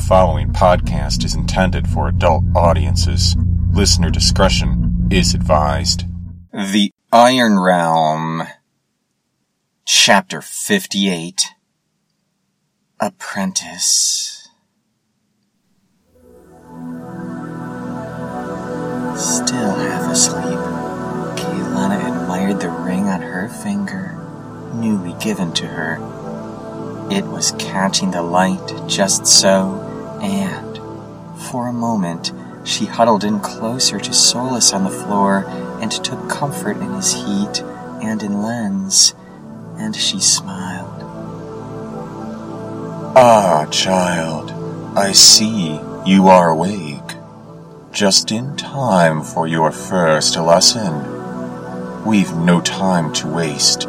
The following podcast is intended for adult audiences. Listener discretion is advised. The Iron Realm, Chapter 58 Apprentice. Still half asleep, Kaylana admired the ring on her finger, newly given to her. It was catching the light just so, and, for a moment, she huddled in closer to Solus on the floor and took comfort in his heat and in Len's, and she smiled. Ah, child, I see you are awake. Just in time for your first lesson. We've no time to waste.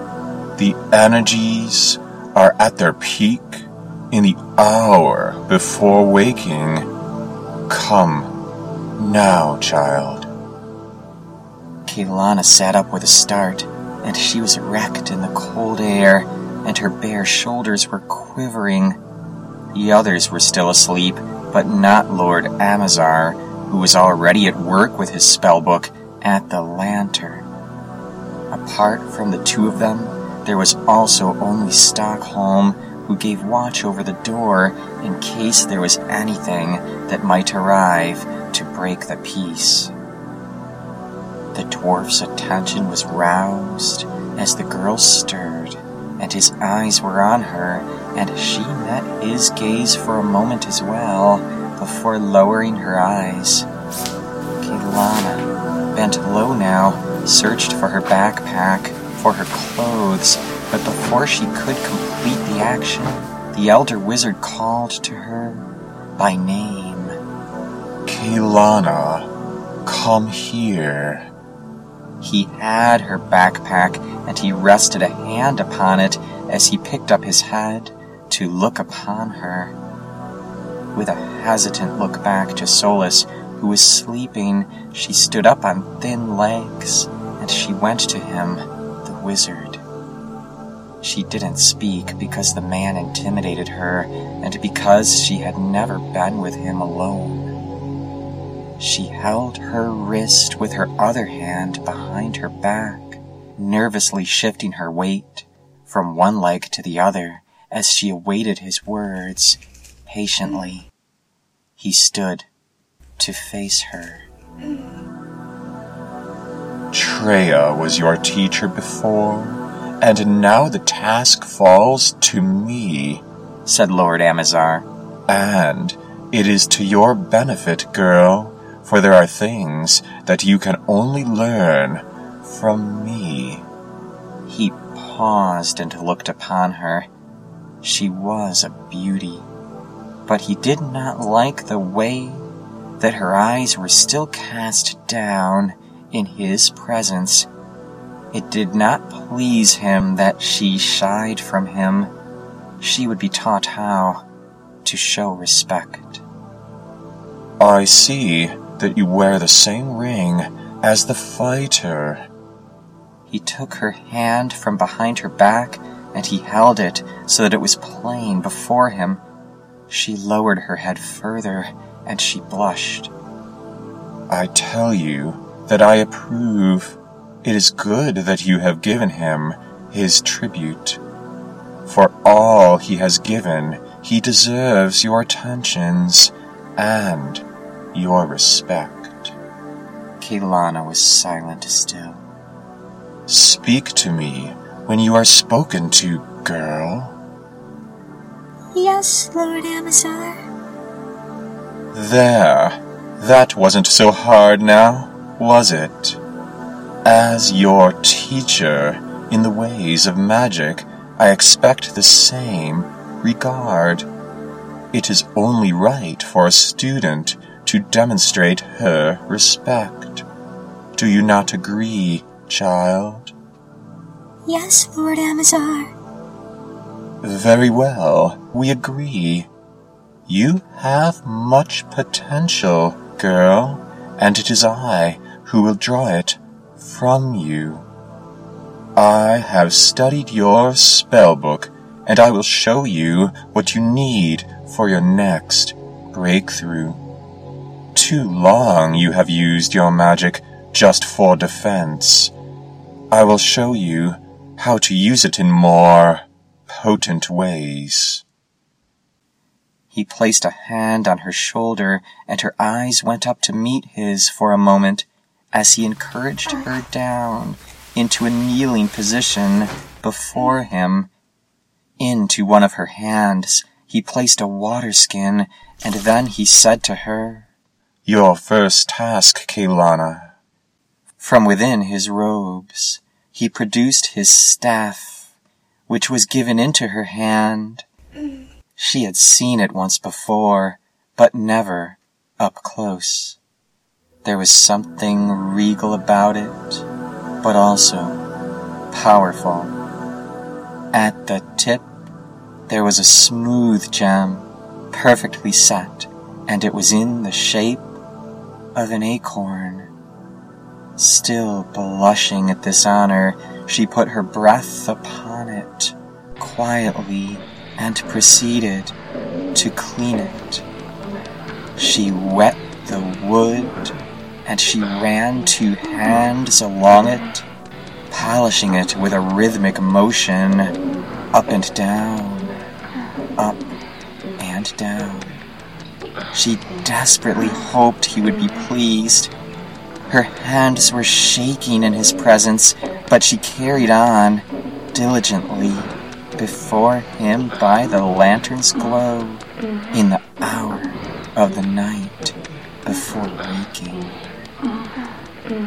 The energies are at their peak in the hour before waking. Come now, child. Kaylana sat up with a start, and she was erect in the cold air, and her bare shoulders were quivering. The others were still asleep, but not Lord Amazar, who was already at work with his spellbook at the lantern. Apart from the two of them, there was also only Stockholm, who gave watch over the door in case there was anything that might arrive to break the peace. The dwarf's attention was roused as the girl stirred, and his eyes were on her, and she met his gaze for a moment as well before lowering her eyes. Kaylana, bent low now, searched for her backpack, for her clothes, but before she could complete the action, the elder wizard called to her by name. Kaylana, come here. He had her backpack, and he rested a hand upon it as he picked up his head to look upon her. With a hesitant look back to Solus, who was sleeping, she stood up on thin legs, and she went to him, the wizard. She didn't speak because the man intimidated her, and because she had never been with him alone. She held her wrist with her other hand behind her back, nervously shifting her weight from one leg to the other as she awaited his words patiently. He stood to face her. Treya was your teacher before, and now the task falls to me. said Lord Amazar. And it is to your benefit, girl, for there are things that you can only learn from me. He paused and looked upon her. She was a beauty, but he did not like the way that her eyes were still cast down in his presence. It did not please him that she shied from him. She would be taught how to show respect. I see that you wear the same ring as the fighter. He took her hand from behind her back and he held it so that it was plain before him. She lowered her head further and she blushed. I tell you that I approve. It is good that you have given him his tribute. For all he has given, he deserves your attentions and your respect. Kaylana was silent still. Speak to me when you are spoken to, girl. Yes, Lord Amazar. There. That wasn't so hard now, was it? As your teacher in the ways of magic, I expect the same regard. It is only right for a student to demonstrate her respect. Do you not agree, child? Yes, Lord Amazar. Very well, we agree. You have much potential, girl, and it is I who will draw it from you. I have studied your spellbook, and I will show you what you need for your next breakthrough. Too long you have used your magic just for defense. I will show you how to use it in more potent ways. He placed a hand on her shoulder, and her eyes went up to meet his for a moment as he encouraged her down into a kneeling position before him. Into one of her hands he placed a water skin, and then he said to her, Your first task, Kaylana. From within his robes he produced his staff, which was given into her hand. She had seen it once before, but never up close. There was something regal about it, but also powerful. At the tip, there was a smooth gem, perfectly set, and it was in the shape of an acorn. Still blushing at this honor, she put her breath upon it quietly and proceeded to clean it. She wet the wood and she ran two hands along it, polishing it with a rhythmic motion up and down, up and down. She desperately hoped he would be pleased. Her hands were shaking in his presence, but she carried on diligently before him by the lantern's glow in the hour of the night before waking. The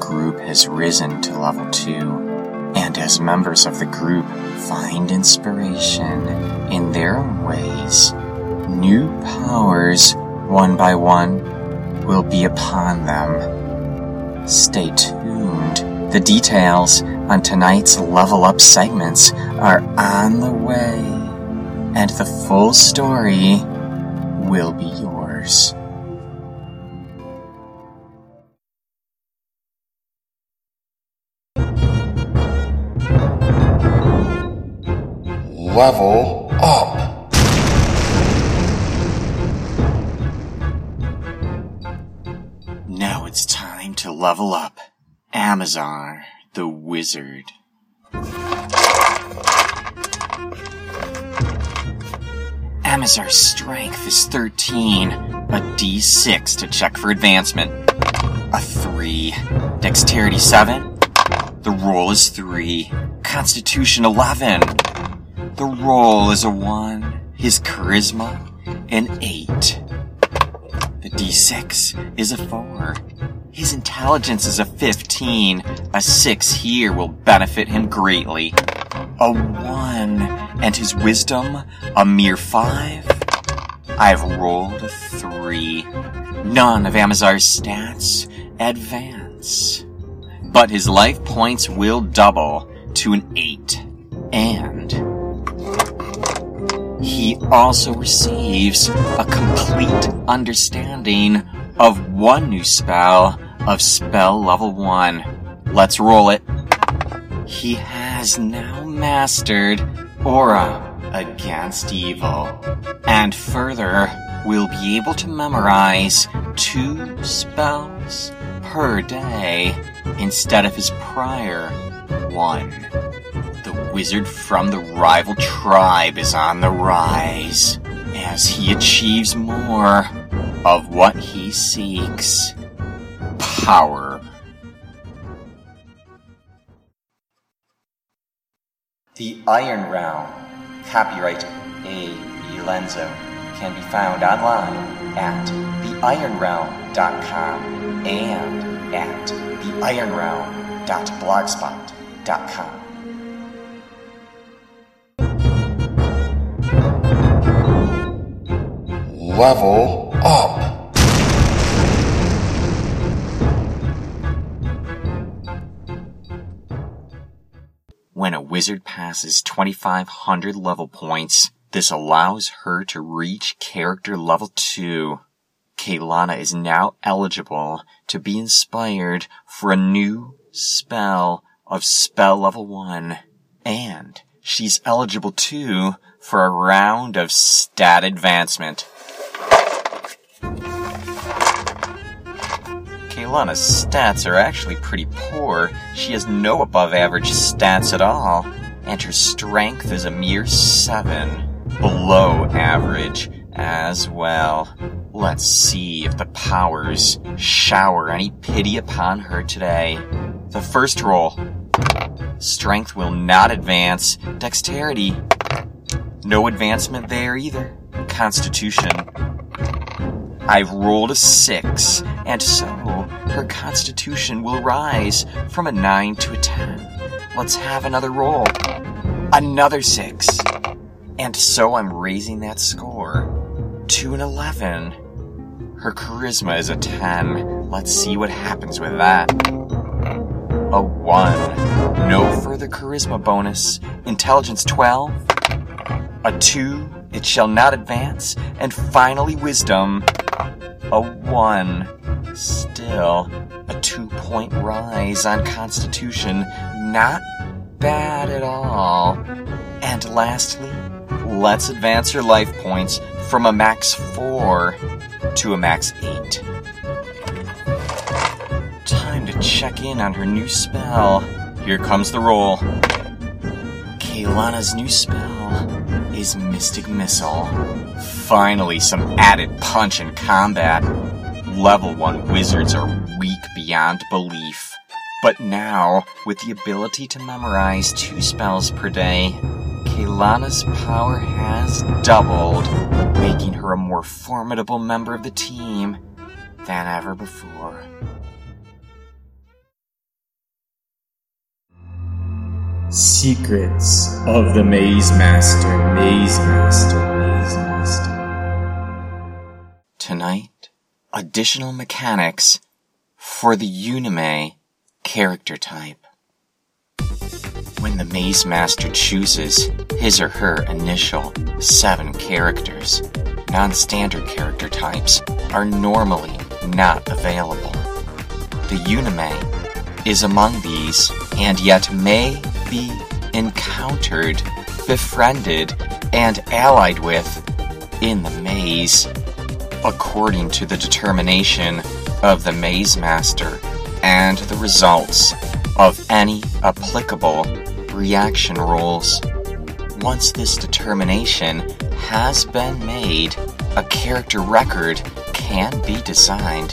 group has risen to level 2, and as members of the group find inspiration in their own ways, new powers, one by one, will be upon them. Stay tuned. The details on tonight's level up segments are on the way, and the full story will be yours. Level level up. Amazar, the wizard. Amazar's strength is 13, a d6 to check for advancement. A 3. Dexterity 7. The roll is 3. Constitution 11. The roll is a 1. His charisma, an 8. The d6 is a 4. His intelligence is a 15. A 6 here will benefit him greatly. A 1. And his wisdom, a mere 5. I've rolled a 3. None of Amazar's stats advance. But his life points will double to an 8. And he also receives a complete understanding of one new spell of spell level 1. Let's roll it. He has now mastered Aura against Evil, and further will be able to memorize two spells per day instead of his prior one. The wizard from the rival tribe is on the rise as he achieves more of what he seeks power. The Iron Realm, copyright A. Lenzo, can be found online at theironrealm.com and at theironrealm.blogspot.com. Level up. When a wizard passes 2500 level points, This allows her to reach character level 2. Kaylana is now eligible to be inspired for a new spell of spell level 1. And she's eligible too for a round of stat advancement. Kaylana's stats are actually pretty poor. She has no above average stats at all, and her strength is a mere 7, below average as well. Let's see if the powers shower any pity upon her today. The first roll. Strength will not advance. Dexterity. No advancement there either. Constitution. I've rolled a six, and so her constitution will rise from a nine to a ten. Let's have another roll. Another six. And so I'm raising that score to an 11. Her charisma is a 10. Let's see what happens with that. A 1. No further charisma bonus. Intelligence 12. A 2. It shall not advance. And finally, wisdom. A 1. Still, a 2 point rise on constitution. Not bad at all. And lastly, let's advance her life points from a max 4 to a max 8. Time to check in on her new spell. Here comes the roll. Kaylana's new spell is Mystic Missile. Finally, some added punch in combat. Level 1 wizards are weak beyond belief. But now, with the ability to memorize two spells per day, Kaylana's power has doubled, making her a more formidable member of the team than ever before. Secrets of the Maze Master, Maze Master, Maze Master. Tonight, additional mechanics for the Unime character type. When the Maze Master chooses his or her initial seven characters, non standard character types are normally not available. The Unime is among these and yet may be encountered, befriended, and allied with in the maze, according to the determination of the Maze Master and the results of any applicable reaction rules. Once this determination has been made, a character record can be designed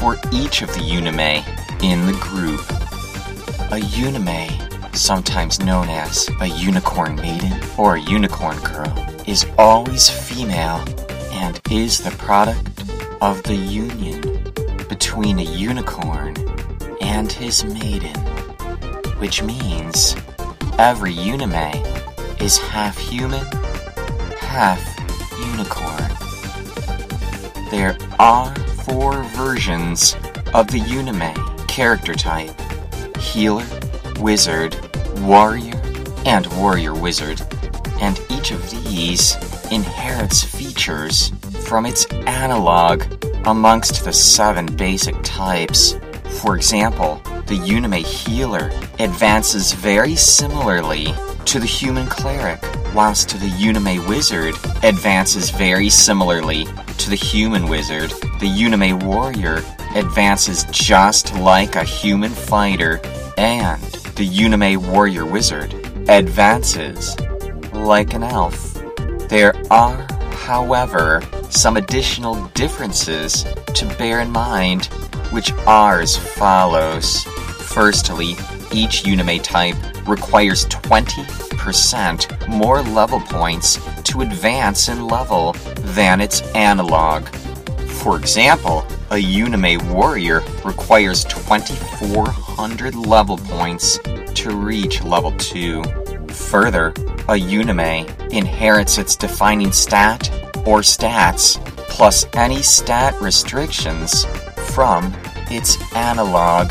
for each of the Unime in the group. A Unime, sometimes known as a unicorn maiden or a unicorn girl, is always female and is the product of the union between a unicorn and his maiden, which means every Unime is half human, half unicorn. There are four versions of the Unime character type healer, wizard, warrior, and warrior wizard, and each of these inherits features from its analog amongst the seven basic types. For example, the Unime healer advances very similarly to the human cleric, whilst the Unime wizard advances very similarly to the human wizard. The Unime warrior advances just like a human fighter, and the Unime warrior wizard advances like an elf. There are, however, some additional differences to bear in mind, which are as follows. Firstly, each Unime type requires 20% more level points to advance in level than its analog. For example, a Unime warrior requires 2400 level points to reach level 2. Further, a Unime inherits its defining stat or stats plus any stat restrictions from its analog.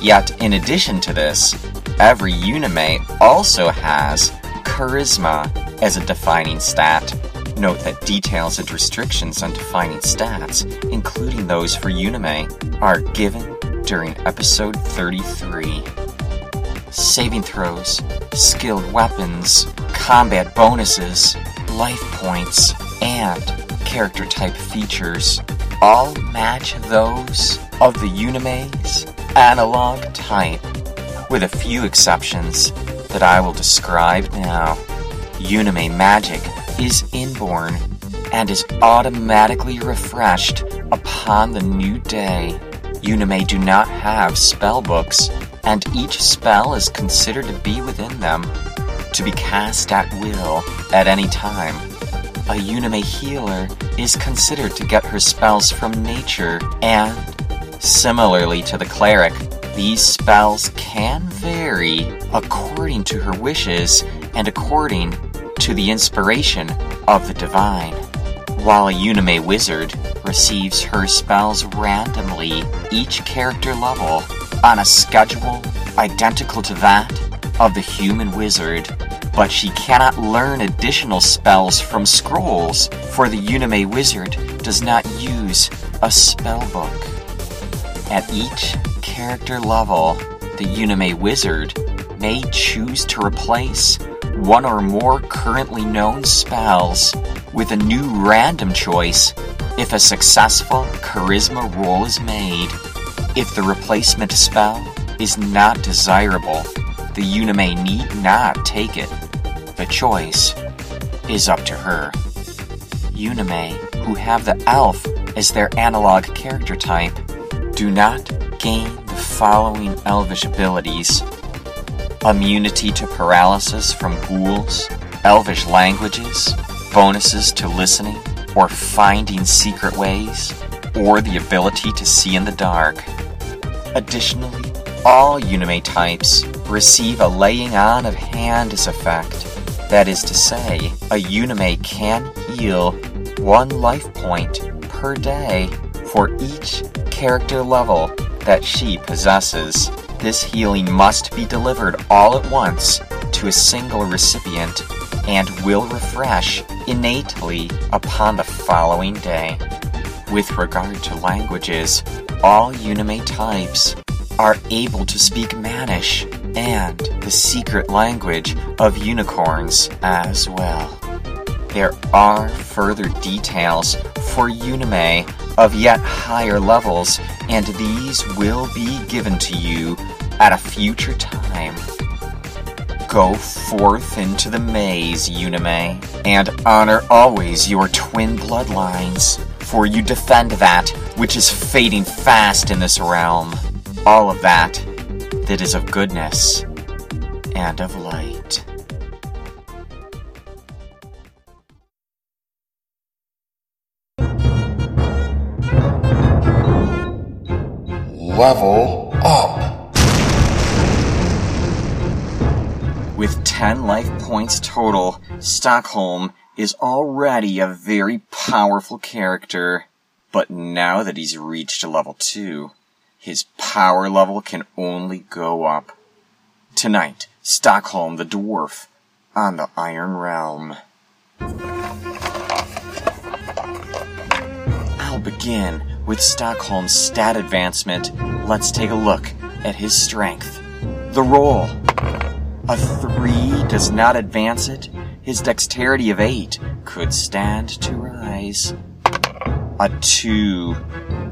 Yet, in addition to this, every Unime also has charisma as a defining stat. Note that details and restrictions on defining stats, including those for Unime, are given during episode 33. Saving throws, skilled weapons, combat bonuses, life points, and character type features all match those of the Unime's analog type, with a few exceptions that I will describe now. Unime magic is inborn and is automatically refreshed upon the new day. Unime do not have spell books, and each spell is considered to be within them, to be cast at will at any time. A Unime healer is considered to get her spells from nature, and similarly to the cleric, these spells can vary according to her wishes and according to the inspiration of the divine. While a Unime wizard receives her spells randomly each character level on a schedule identical to that of the human wizard, but she cannot learn additional spells from scrolls, for the Unime wizard does not use a spell book. At each character level, the Unime wizard may choose to replace one or more currently known spells with a new random choice if a successful charisma roll is made. If the replacement spell is not desirable, the Unime need not take it. The choice is up to her. Unime, who have the elf as their analog character type, do not gain the following elvish abilities immunity to paralysis from ghouls, elvish languages, bonuses to listening or finding secret ways, or the ability to see in the dark. Additionally, all Unime types receive a laying on of hand as effect. That is to say, a Unime can heal one life point per day for each character level that she possesses. This healing must be delivered all at once to a single recipient and will refresh innately upon the following day. With regard to languages, all Unime types are able to speak Manish and the secret language of unicorns as well. There are further details for Unime of yet higher levels, and these will be given to you at a future time. Go forth into the maze, Unime, and honor always your twin bloodlines, for you defend that which is fading fast in this realm. All of that that is of goodness and of light. Level up. With 10 life points total, Stockholm is already a very powerful character. But now that he's reached level 2, his power level can only go up. Tonight, Stockholm the Dwarf on the Iron Realm. I'll begin with Stockholm's stat advancement. Let's take a look at his strength. The roll. A 3 does not advance it. His dexterity of 8 could stand to rise. A 2.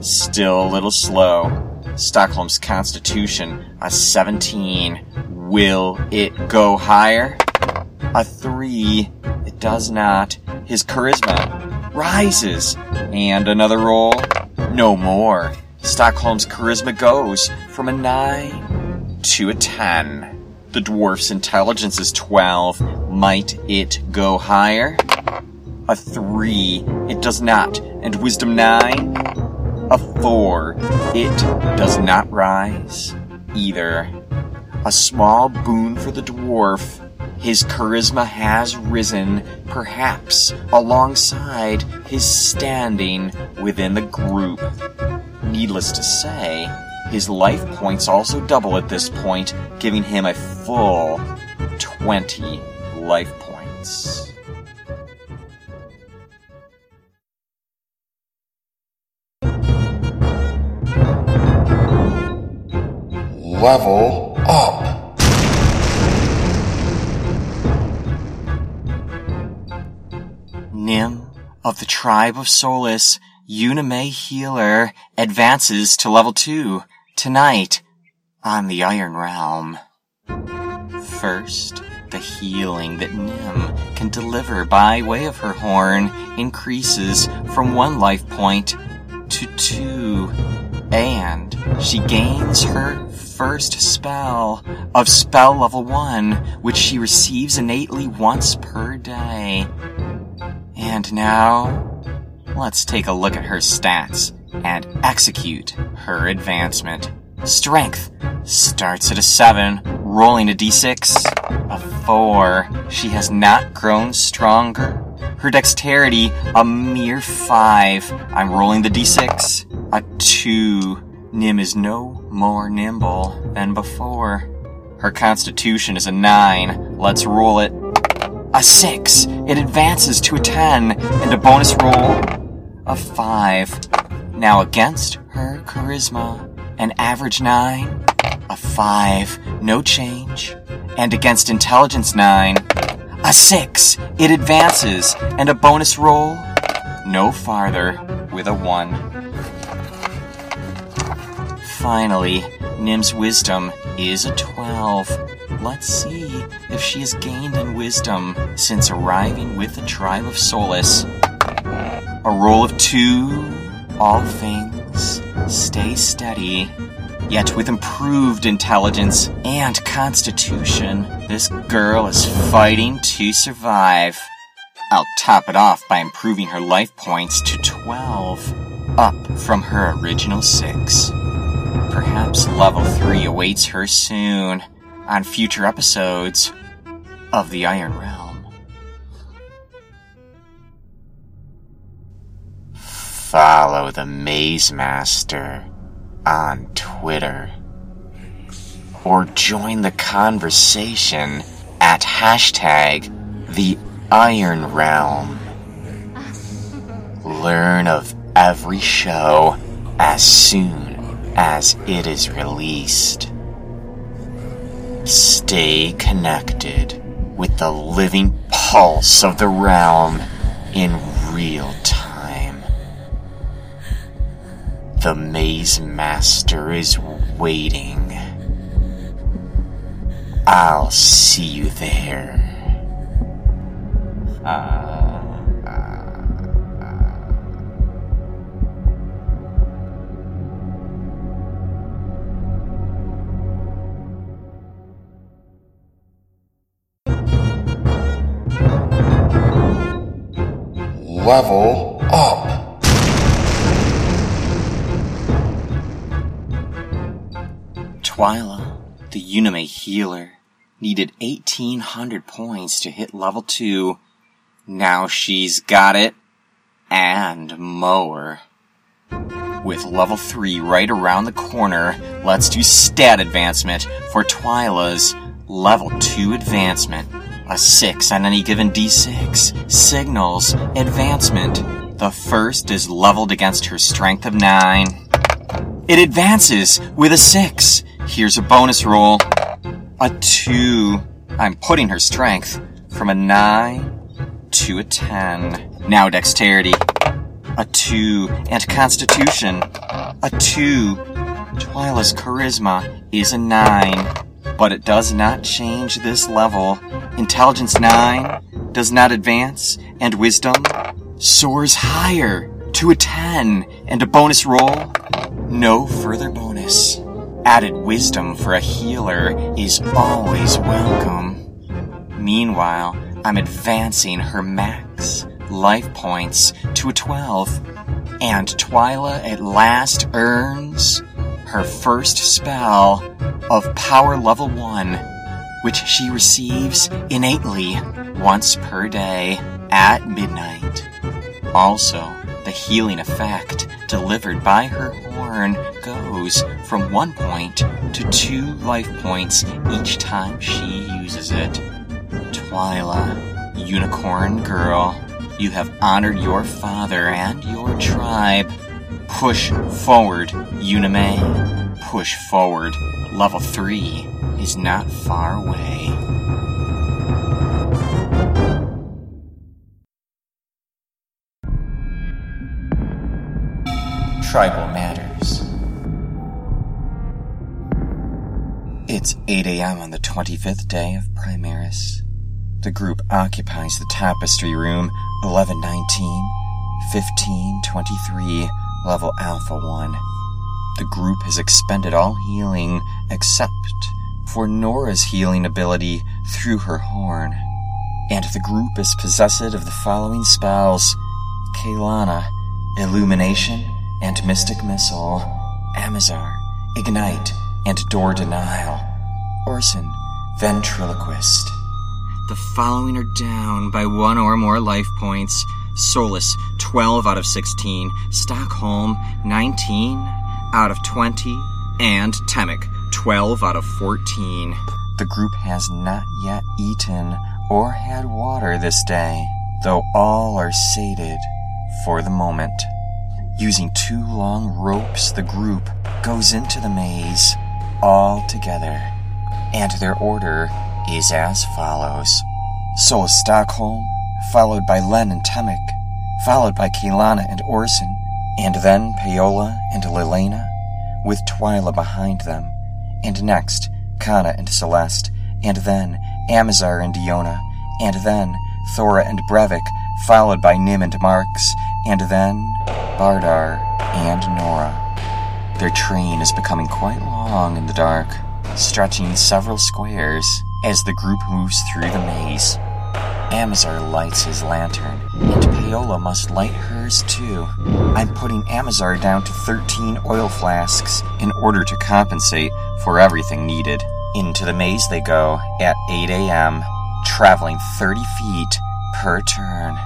Still a little slow. Stockholm's constitution, a 17. Will it go higher? A 3. It does not. His charisma rises. And another roll. No more. Stockholm's charisma goes from a 9 to a 10. The dwarf's intelligence is 12. Might it go higher? A 3. It does not. And wisdom 9? A 4. It does not rise either. A small boon for the dwarf. His charisma has risen, perhaps alongside his standing within the group. Needless to say, his life points also double at this point, giving him a full 20 life points. Level up. Nim of the tribe of Solus, Unime Healer, advances to level 2 tonight on the Iron Realm. First, the healing that Nim can deliver by way of her horn increases from one life point to two, and she gains her first spell of spell level 1, which she receives innately once per day. And now, let's take a look at her stats and execute her advancement. Strength starts at a 7, rolling a d6. A 4. She has not grown stronger. Her dexterity, a mere 5. I'm rolling the d6. A 2. Nim is no more nimble than before. Her constitution is a 9. Let's roll it. A 6. It advances to a 10. And a bonus roll. A 5. Now against her charisma, an average 9. A 5. No change. And against intelligence 9. A 6. It advances. And a bonus roll. No farther with a 1. Finally, Nim's wisdom is a 12. Let's see if she has gained in wisdom since arriving with the tribe of Solus. A roll of 2. All things stay steady. Yet with improved intelligence and constitution, this girl is fighting to survive. I'll top it off by improving her life points to 12, up from her original 6. Perhaps level 3 awaits her soon on future episodes of the Iron Realm. Follow the Maze Master on Twitter. Or join the conversation at hashtag the Iron Realm. Learn of every show as soon as it is released. Stay connected with the living pulse of the realm in real time. The Maze Master is waiting. I'll see you there. Uh, uh, uh. Level up. Twyla, the Unime healer, needed 1800 points to hit level 2. Now she's got it, and more. With level 3 right around the corner, let's do stat advancement for Twyla's level 2 advancement. A 6 on any given d6. Signals advancement. The first is leveled against her strength of 9. It advances with a 6. Here's a bonus roll. A 2. I'm putting her strength from a 9 to a 10. Now dexterity. A 2. And constitution. A 2. Twyla's charisma is a 9. But it does not change this level. Intelligence 9 does not advance, and wisdom soars higher to a 10 and a bonus roll. No further bonus. Added wisdom for a healer is always welcome. Meanwhile, I'm advancing her max life points to a 12, and Twyla at last earns her first spell of power level 1, which she receives innately once per day at midnight. Also, the healing effect delivered by her goes from one point to two life points each time she uses it. Twyla, unicorn girl, you have honored your father and your tribe. Push forward, Unime. Push forward. Level 3 is not far away. Tribal Matters. It's 8 a.m. on the 25th day of Primaris. The group occupies the tapestry room 1119, 1523, level Alpha 1. The group has expended all healing except for Nora's healing ability through her horn. And the group is possessed of the following spells Kaylana, Illumination, and Mystic Missile, Amazar, Ignite, and Door Denial, Orson, Ventriloquist. The following are down by one or more life points Solus, 12 out of 16, Stockholm, 19 out of 20, and Temek, 12 out of 14. The group has not yet eaten or had water this day, though all are sated for the moment. Using two long ropes, the group goes into the maze all together, and their order is as follows. Solus Stockholm, followed by Len and Temek, followed by Kaylana and Orson, and then Paola and Lilena, with Twyla behind them, and next Kana and Celeste, and then Amazar and Diona, and then Thora and Brevik, followed by Nim and Marks, and then Bardar and Nora. Their train is becoming quite long in the dark, stretching several squares as the group moves through the maze. Amazar lights his lantern, and Paola must light hers too. I'm putting Amazar down to 13 oil flasks in order to compensate for everything needed. Into the maze they go at 8 a.m., traveling 30 feet per turn.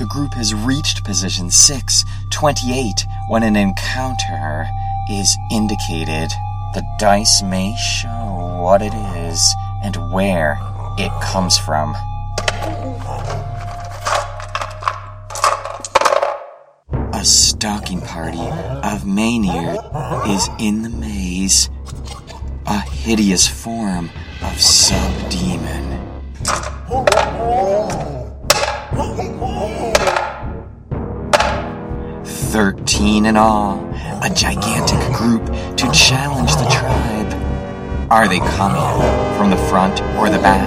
The group has reached position 628 when an encounter is indicated. The dice may show what it is and where it comes from. A stalking party of Maynard is in the maze, a hideous form of sub-demon. Thirteen in all, a gigantic group to challenge the tribe. Are they coming from the front or the back?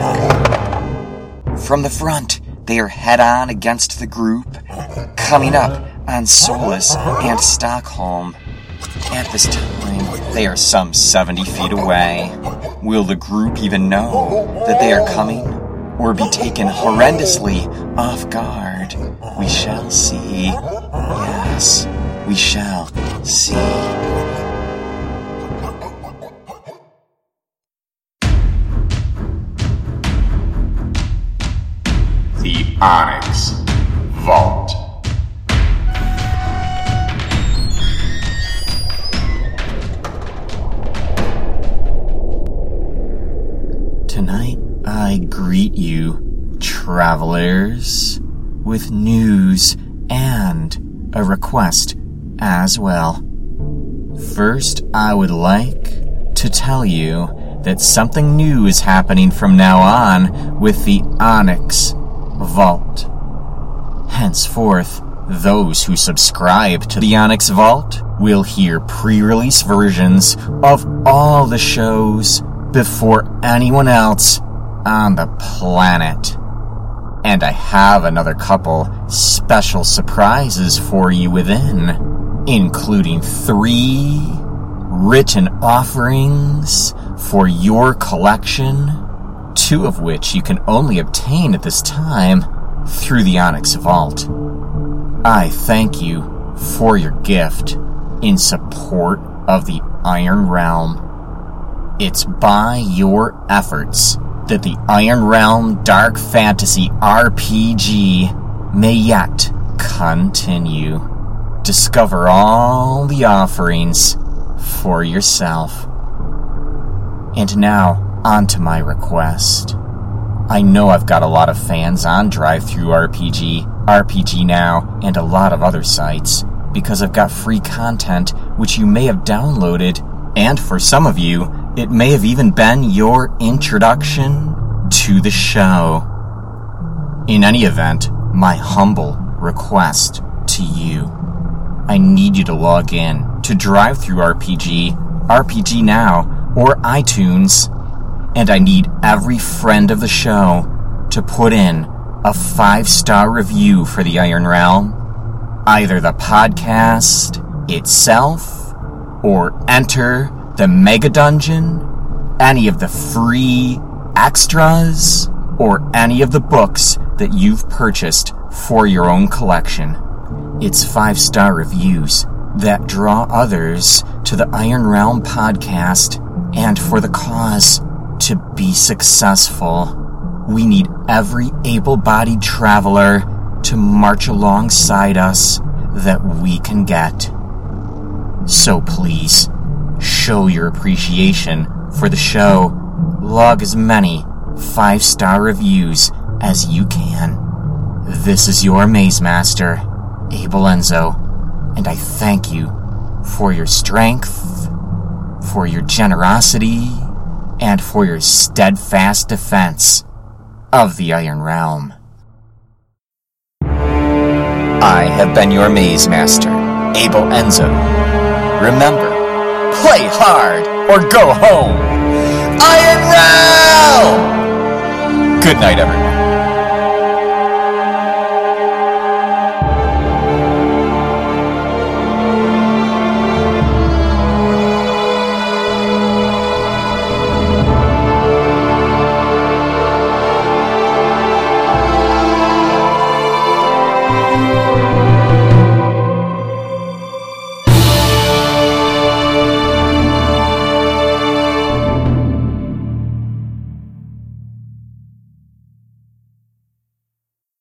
From the front, they are head on against the group, coming up on Solus and Stockholm. At this time, they are some 70 feet away. Will the group even know that they are coming, or be taken horrendously off guard? We shall see. Yes, we shall see. The Onyx Vault. Greet you, travelers, with news and a request as well. First, I would like to tell you that something new is happening from now on with the Onyx Vault. Henceforth, those who subscribe to the Onyx Vault will hear pre release versions of all the shows before anyone else on the planet. And I have another couple special surprises for you within, including three written offerings for your collection, two of which you can only obtain at this time through the Onyx Vault. I thank you for your gift in support of the Iron Realm. It's by your efforts that the Iron Realm Dark Fantasy RPG may yet continue. Discover all the offerings for yourself. And now, on to my request. I know I've got a lot of fans on DriveThruRPG, RPG Now, and a lot of other sites because I've got free content which you may have downloaded, and for some of you, it may have even been your introduction to the show. In any event, my humble request to you I need you to log in to DriveThruRPG, RPG Now, or iTunes, and I need every friend of the show to put in a five star review for the Iron Realm either the podcast itself or enter the Mega Dungeon, any of the free extras, or any of the books that you've purchased for your own collection. It's five star reviews that draw others to the Iron Realm podcast and for the cause to be successful. We need every able bodied traveler to march alongside us that we can get. So please, show your appreciation for the show. Log as many five star reviews as you can. This is your Maze Master, Abel Enzo, and I thank you for your strength, for your generosity, and for your steadfast defense of the Iron Realm. I have been your maze master, Abel Enzo. Remember, play hard or go home. Iron Realm! Good night, everyone.